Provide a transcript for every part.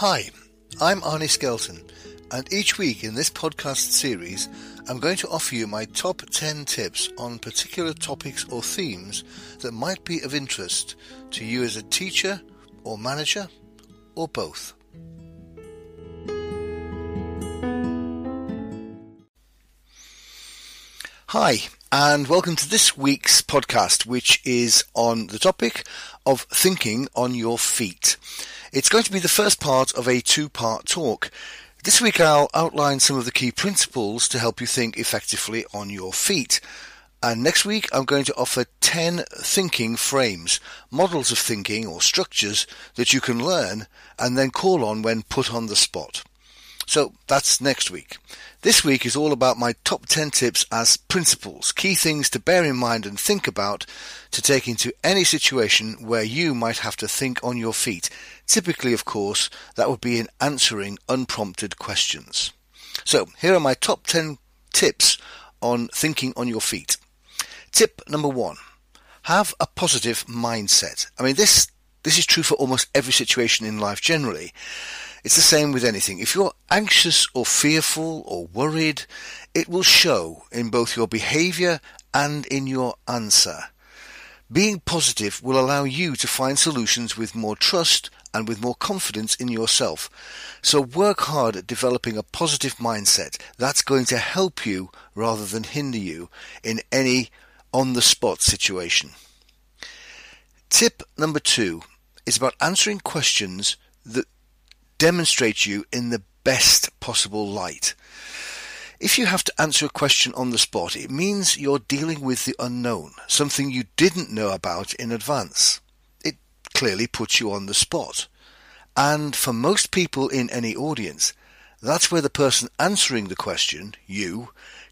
Hi, I'm Arnie Skelton, and each week in this podcast series, I'm going to offer you my top 10 tips on particular topics or themes that might be of interest to you as a teacher or manager or both. Hi, and welcome to this week's podcast, which is on the topic of thinking on your feet. It's going to be the first part of a two-part talk. This week I'll outline some of the key principles to help you think effectively on your feet. And next week I'm going to offer 10 thinking frames, models of thinking or structures that you can learn and then call on when put on the spot. So that's next week. This week is all about my top 10 tips as principles, key things to bear in mind and think about to take into any situation where you might have to think on your feet. Typically, of course, that would be in answering unprompted questions. So here are my top 10 tips on thinking on your feet. Tip number one, have a positive mindset. I mean, this, this is true for almost every situation in life generally. It's the same with anything. If you're anxious or fearful or worried, it will show in both your behavior and in your answer. Being positive will allow you to find solutions with more trust and with more confidence in yourself. So work hard at developing a positive mindset. That's going to help you rather than hinder you in any on the spot situation. Tip number two is about answering questions that demonstrate you in the best possible light. If you have to answer a question on the spot, it means you're dealing with the unknown, something you didn't know about in advance. It clearly puts you on the spot. And for most people in any audience, that's where the person answering the question, you,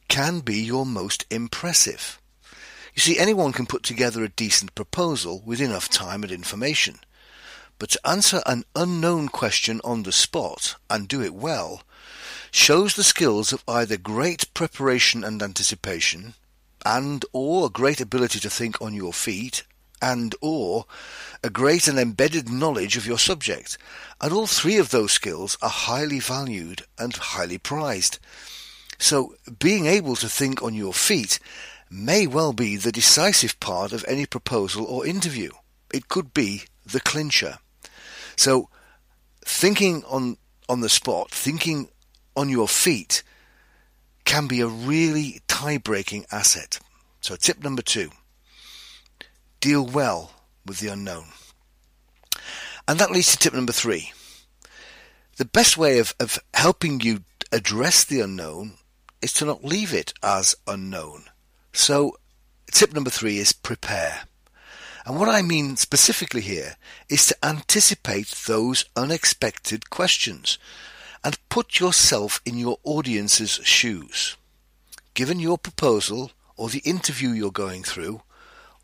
can be your most impressive. You see, anyone can put together a decent proposal with enough time and information. But to answer an unknown question on the spot and do it well shows the skills of either great preparation and anticipation and or a great ability to think on your feet and or a great and embedded knowledge of your subject. And all three of those skills are highly valued and highly prized. So being able to think on your feet may well be the decisive part of any proposal or interview. It could be the clincher. So thinking on on the spot, thinking on your feet can be a really tie-breaking asset. So tip number 2, deal well with the unknown. And that leads to tip number 3. The best way of, of helping you address the unknown is to not leave it as unknown. So tip number 3 is prepare. And what I mean specifically here is to anticipate those unexpected questions and put yourself in your audience's shoes. Given your proposal or the interview you're going through,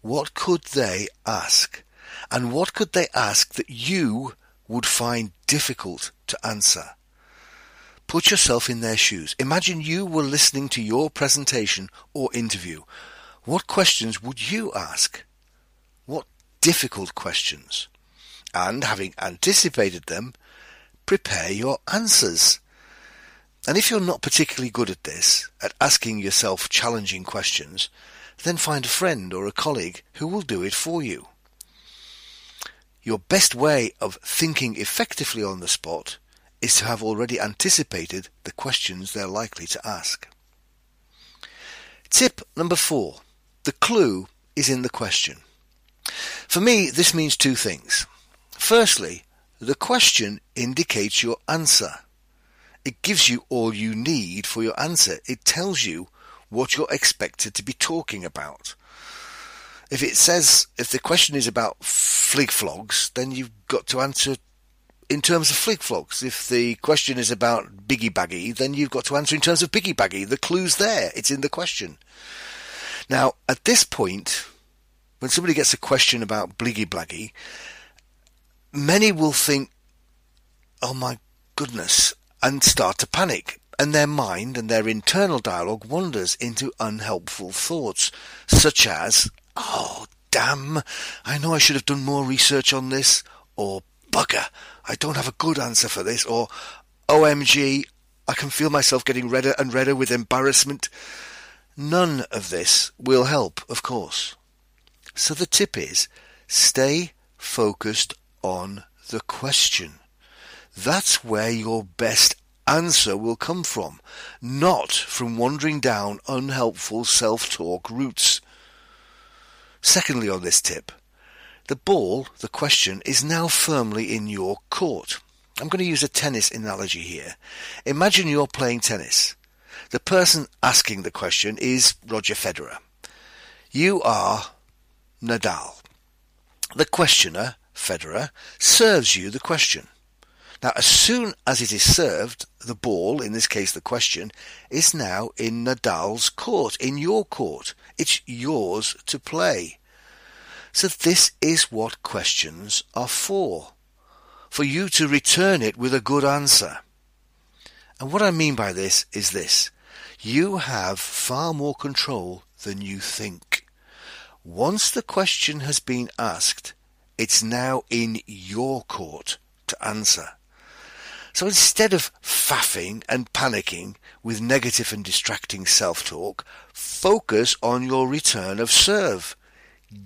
what could they ask? And what could they ask that you would find difficult to answer? Put yourself in their shoes. Imagine you were listening to your presentation or interview. What questions would you ask? Difficult questions? And having anticipated them, prepare your answers. And if you're not particularly good at this, at asking yourself challenging questions, then find a friend or a colleague who will do it for you. Your best way of thinking effectively on the spot is to have already anticipated the questions they're likely to ask. Tip number four. The clue is in the question. For me, this means two things. Firstly, the question indicates your answer. It gives you all you need for your answer. It tells you what you're expected to be talking about. If it says, if the question is about flig flogs, then you've got to answer in terms of flig flogs. If the question is about biggie baggy, then you've got to answer in terms of biggie baggy. The clue's there. It's in the question. Now, at this point, when somebody gets a question about bliggy blaggy, many will think, oh my goodness, and start to panic. And their mind and their internal dialogue wanders into unhelpful thoughts, such as, oh, damn, I know I should have done more research on this, or bugger, I don't have a good answer for this, or OMG, I can feel myself getting redder and redder with embarrassment. None of this will help, of course. So the tip is stay focused on the question. That's where your best answer will come from, not from wandering down unhelpful self-talk routes. Secondly on this tip, the ball, the question, is now firmly in your court. I'm going to use a tennis analogy here. Imagine you're playing tennis. The person asking the question is Roger Federer. You are Nadal. The questioner, Federer, serves you the question. Now, as soon as it is served, the ball, in this case the question, is now in Nadal's court, in your court. It's yours to play. So this is what questions are for. For you to return it with a good answer. And what I mean by this is this. You have far more control than you think. Once the question has been asked, it's now in your court to answer. So instead of faffing and panicking with negative and distracting self-talk, focus on your return of serve.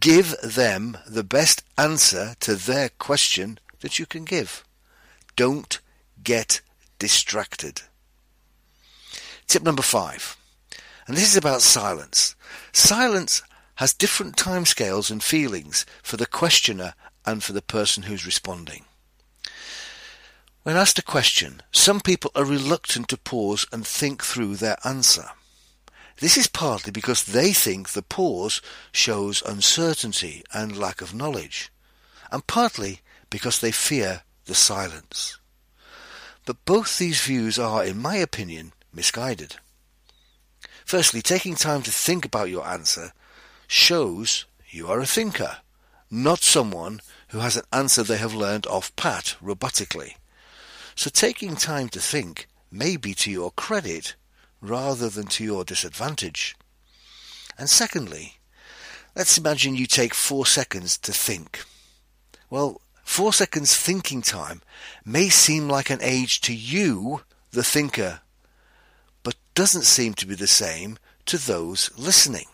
Give them the best answer to their question that you can give. Don't get distracted. Tip number five, and this is about silence. Silence has different timescales and feelings for the questioner and for the person who's responding. When asked a question, some people are reluctant to pause and think through their answer. This is partly because they think the pause shows uncertainty and lack of knowledge, and partly because they fear the silence. But both these views are, in my opinion, misguided. Firstly, taking time to think about your answer shows you are a thinker, not someone who has an answer they have learned off pat robotically. So taking time to think may be to your credit rather than to your disadvantage. And secondly, let's imagine you take four seconds to think. Well, four seconds thinking time may seem like an age to you, the thinker, but doesn't seem to be the same to those listening.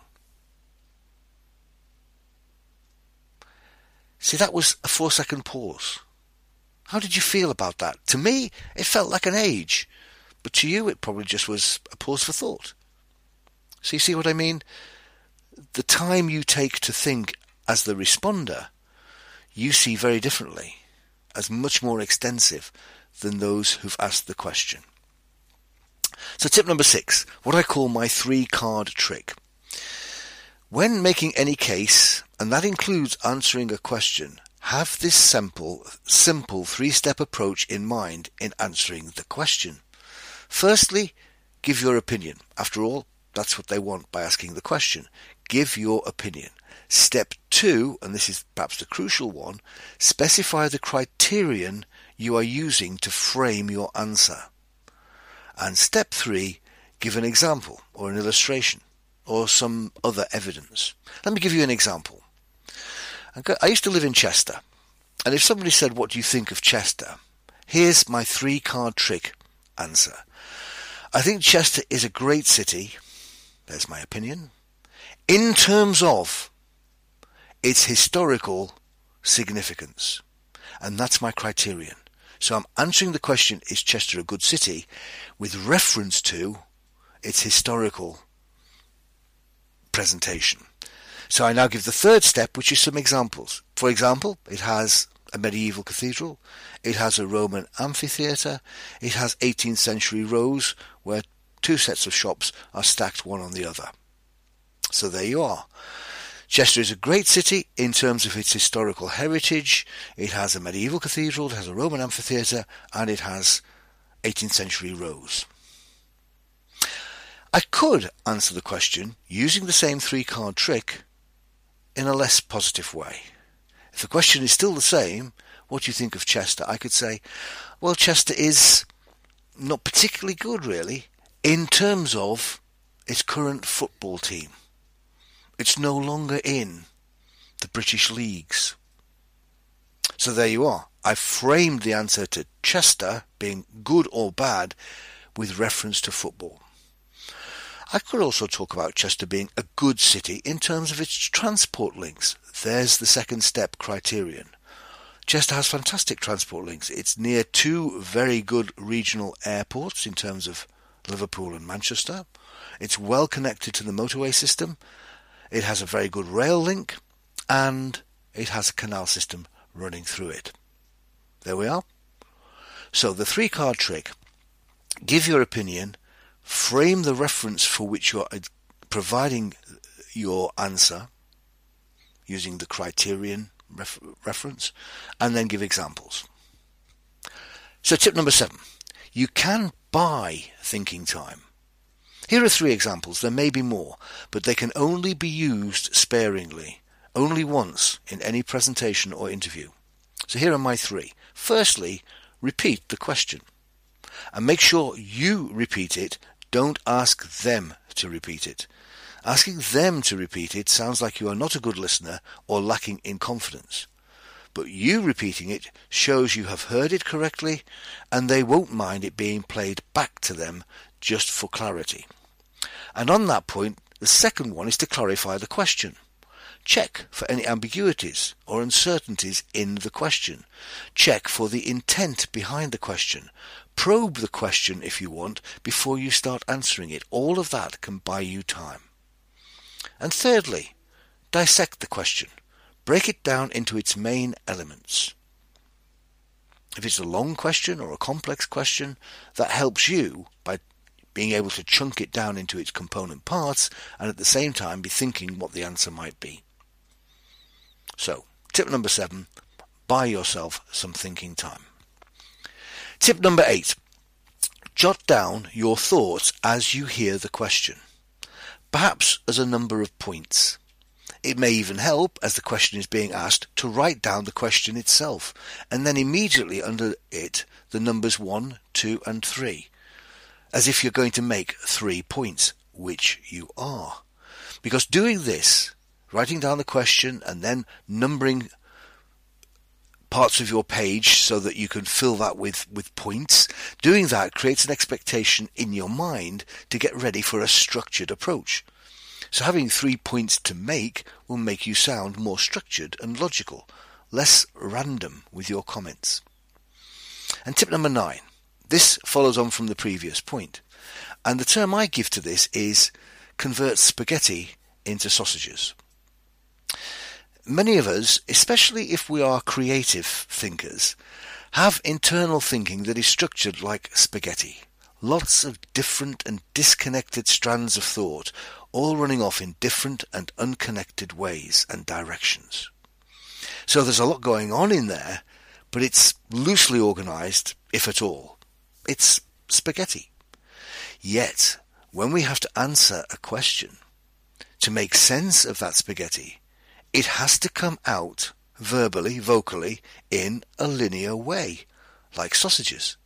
See, that was a four second pause. How did you feel about that? To me, it felt like an age. But to you, it probably just was a pause for thought. So you see what I mean? The time you take to think as the responder, you see very differently, as much more extensive than those who've asked the question. So tip number six, what I call my three card trick. When making any case, and that includes answering a question, have this simple, simple three-step approach in mind in answering the question. Firstly, give your opinion. After all, that's what they want by asking the question. Give your opinion. Step two, and this is perhaps the crucial one, specify the criterion you are using to frame your answer. And step three, give an example or an illustration or some other evidence. Let me give you an example. I used to live in Chester, and if somebody said, what do you think of Chester? Here's my three card trick answer. I think Chester is a great city. There's my opinion. In terms of its historical significance. And that's my criterion. So I'm answering the question, is Chester a good city? With reference to its historical presentation. So I now give the third step, which is some examples. For example, it has a medieval cathedral. It has a Roman amphitheatre. It has 18th century rows where two sets of shops are stacked one on the other. So there you are. Chester is a great city in terms of its historical heritage. It has a medieval cathedral, it has a Roman amphitheatre, and it has 18th century rows. I could answer the question using the same three card trick in a less positive way. If the question is still the same, what do you think of Chester? I could say, well, Chester is not particularly good, really, in terms of its current football team. It's no longer in the British leagues. So there you are. I framed the answer to Chester being good or bad with reference to football. I could also talk about Chester being a good city in terms of its transport links. There's the second step criterion. Chester has fantastic transport links. It's near two very good regional airports in terms of Liverpool and Manchester. It's well connected to the motorway system. It has a very good rail link and it has a canal system running through it. There we are. So the three card trick. Give your opinion frame the reference for which you're providing your answer using the criterion ref- reference, and then give examples. So, tip number seven you can buy thinking time. Here are three examples. There may be more, but they can only be used sparingly, only once in any presentation or interview. So, here are my three. Firstly, repeat the question and make sure you repeat it don't ask them to repeat it. Asking them to repeat it sounds like you are not a good listener or lacking in confidence. But you repeating it shows you have heard it correctly and they won't mind it being played back to them just for clarity. And on that point, the second one is to clarify the question. Check for any ambiguities or uncertainties in the question. Check for the intent behind the question. Probe the question if you want before you start answering it. All of that can buy you time. And thirdly, dissect the question. Break it down into its main elements. If it's a long question or a complex question, that helps you by being able to chunk it down into its component parts and at the same time be thinking what the answer might be. So, tip number seven, buy yourself some thinking time. Tip number eight. Jot down your thoughts as you hear the question, perhaps as a number of points. It may even help, as the question is being asked, to write down the question itself, and then immediately under it the numbers 1, 2 and 3, as if you're going to make three points, which you are. Because doing this, writing down the question and then numbering parts of your page so that you can fill that with, with points. Doing that creates an expectation in your mind to get ready for a structured approach. So having three points to make will make you sound more structured and logical, less random with your comments. And tip number nine. This follows on from the previous point. And the term I give to this is convert spaghetti into sausages. Many of us, especially if we are creative thinkers, have internal thinking that is structured like spaghetti. Lots of different and disconnected strands of thought, all running off in different and unconnected ways and directions. So there's a lot going on in there, but it's loosely organized, if at all. It's spaghetti. Yet, when we have to answer a question, to make sense of that spaghetti, it has to come out verbally, vocally, in a linear way, like sausages,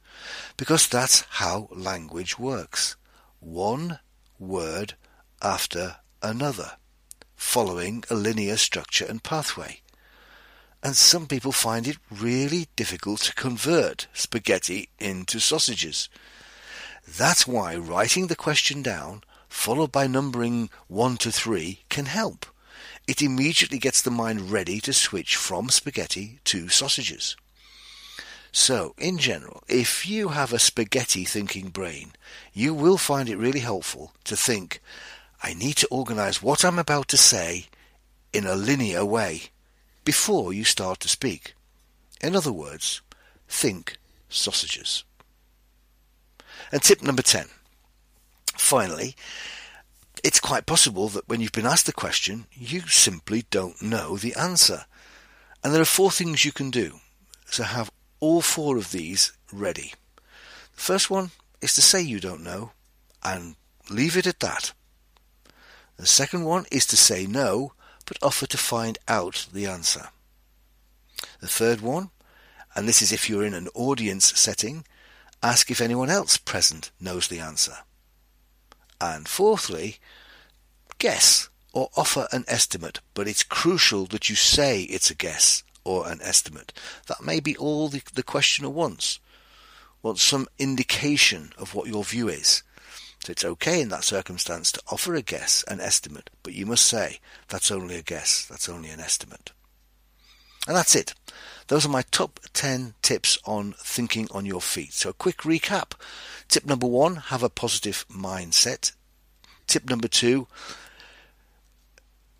because that's how language works. One word after another, following a linear structure and pathway. And some people find it really difficult to convert spaghetti into sausages. That's why writing the question down, followed by numbering one to three, can help it immediately gets the mind ready to switch from spaghetti to sausages. So, in general, if you have a spaghetti thinking brain, you will find it really helpful to think, I need to organize what I'm about to say in a linear way before you start to speak. In other words, think sausages. And tip number 10. Finally, it's quite possible that when you've been asked the question, you simply don't know the answer. And there are four things you can do. So have all four of these ready. The first one is to say you don't know and leave it at that. The second one is to say no, but offer to find out the answer. The third one, and this is if you're in an audience setting, ask if anyone else present knows the answer. And fourthly, guess or offer an estimate, but it's crucial that you say it's a guess, or an estimate. That may be all the, the questioner wants. Wants some indication of what your view is. So it's okay in that circumstance to offer a guess, an estimate, but you must say, that's only a guess, that's only an estimate. And that's it. Those are my top 10 tips on thinking on your feet. So a quick recap. Tip number one, have a positive mindset. Tip number two,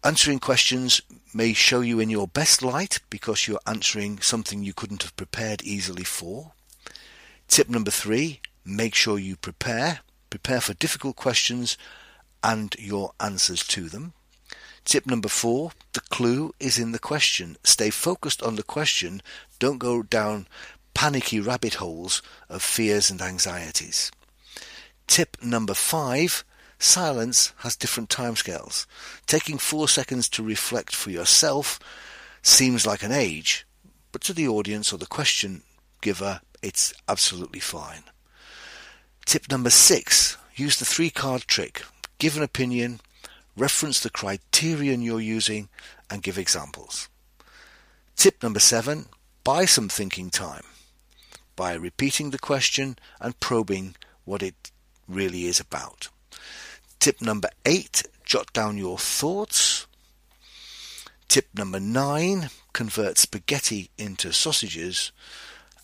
answering questions may show you in your best light because you're answering something you couldn't have prepared easily for. Tip number three, make sure you prepare. Prepare for difficult questions and your answers to them. Tip number four, the clue is in the question. Stay focused on the question. Don't go down panicky rabbit holes of fears and anxieties. Tip number five, silence has different timescales. Taking four seconds to reflect for yourself seems like an age, but to the audience or the question giver, it's absolutely fine. Tip number six, use the three card trick. Give an opinion, reference the criterion you're using, and give examples. Tip number seven, buy some thinking time by repeating the question and probing what it really is about. Tip number eight, jot down your thoughts. Tip number nine, convert spaghetti into sausages.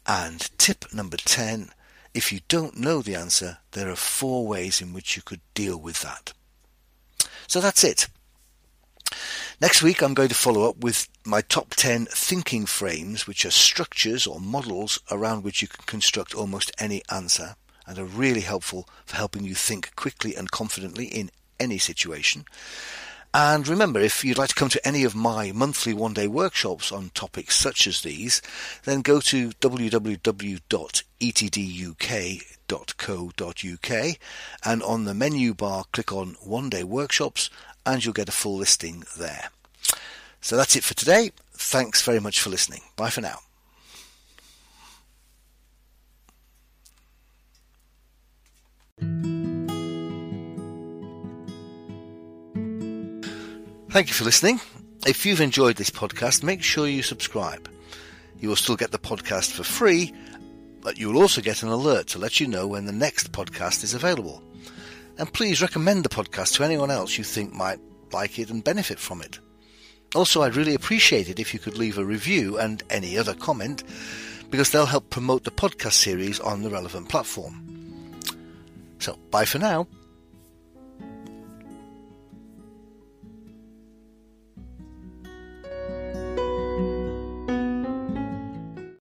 And tip number 10, if you don't know the answer, there are four ways in which you could deal with that. So that's it. Next week, I'm going to follow up with my top 10 thinking frames, which are structures or models around which you can construct almost any answer and are really helpful for helping you think quickly and confidently in any situation. And remember, if you'd like to come to any of my monthly one day workshops on topics such as these, then go to www.etduk.co.uk and on the menu bar click on one day workshops and you'll get a full listing there. So that's it for today. Thanks very much for listening. Bye for now. Thank you for listening. If you've enjoyed this podcast, make sure you subscribe. You will still get the podcast for free, but you will also get an alert to let you know when the next podcast is available. And please recommend the podcast to anyone else you think might like it and benefit from it. Also, I'd really appreciate it if you could leave a review and any other comment, because they'll help promote the podcast series on the relevant platform. So, bye for now.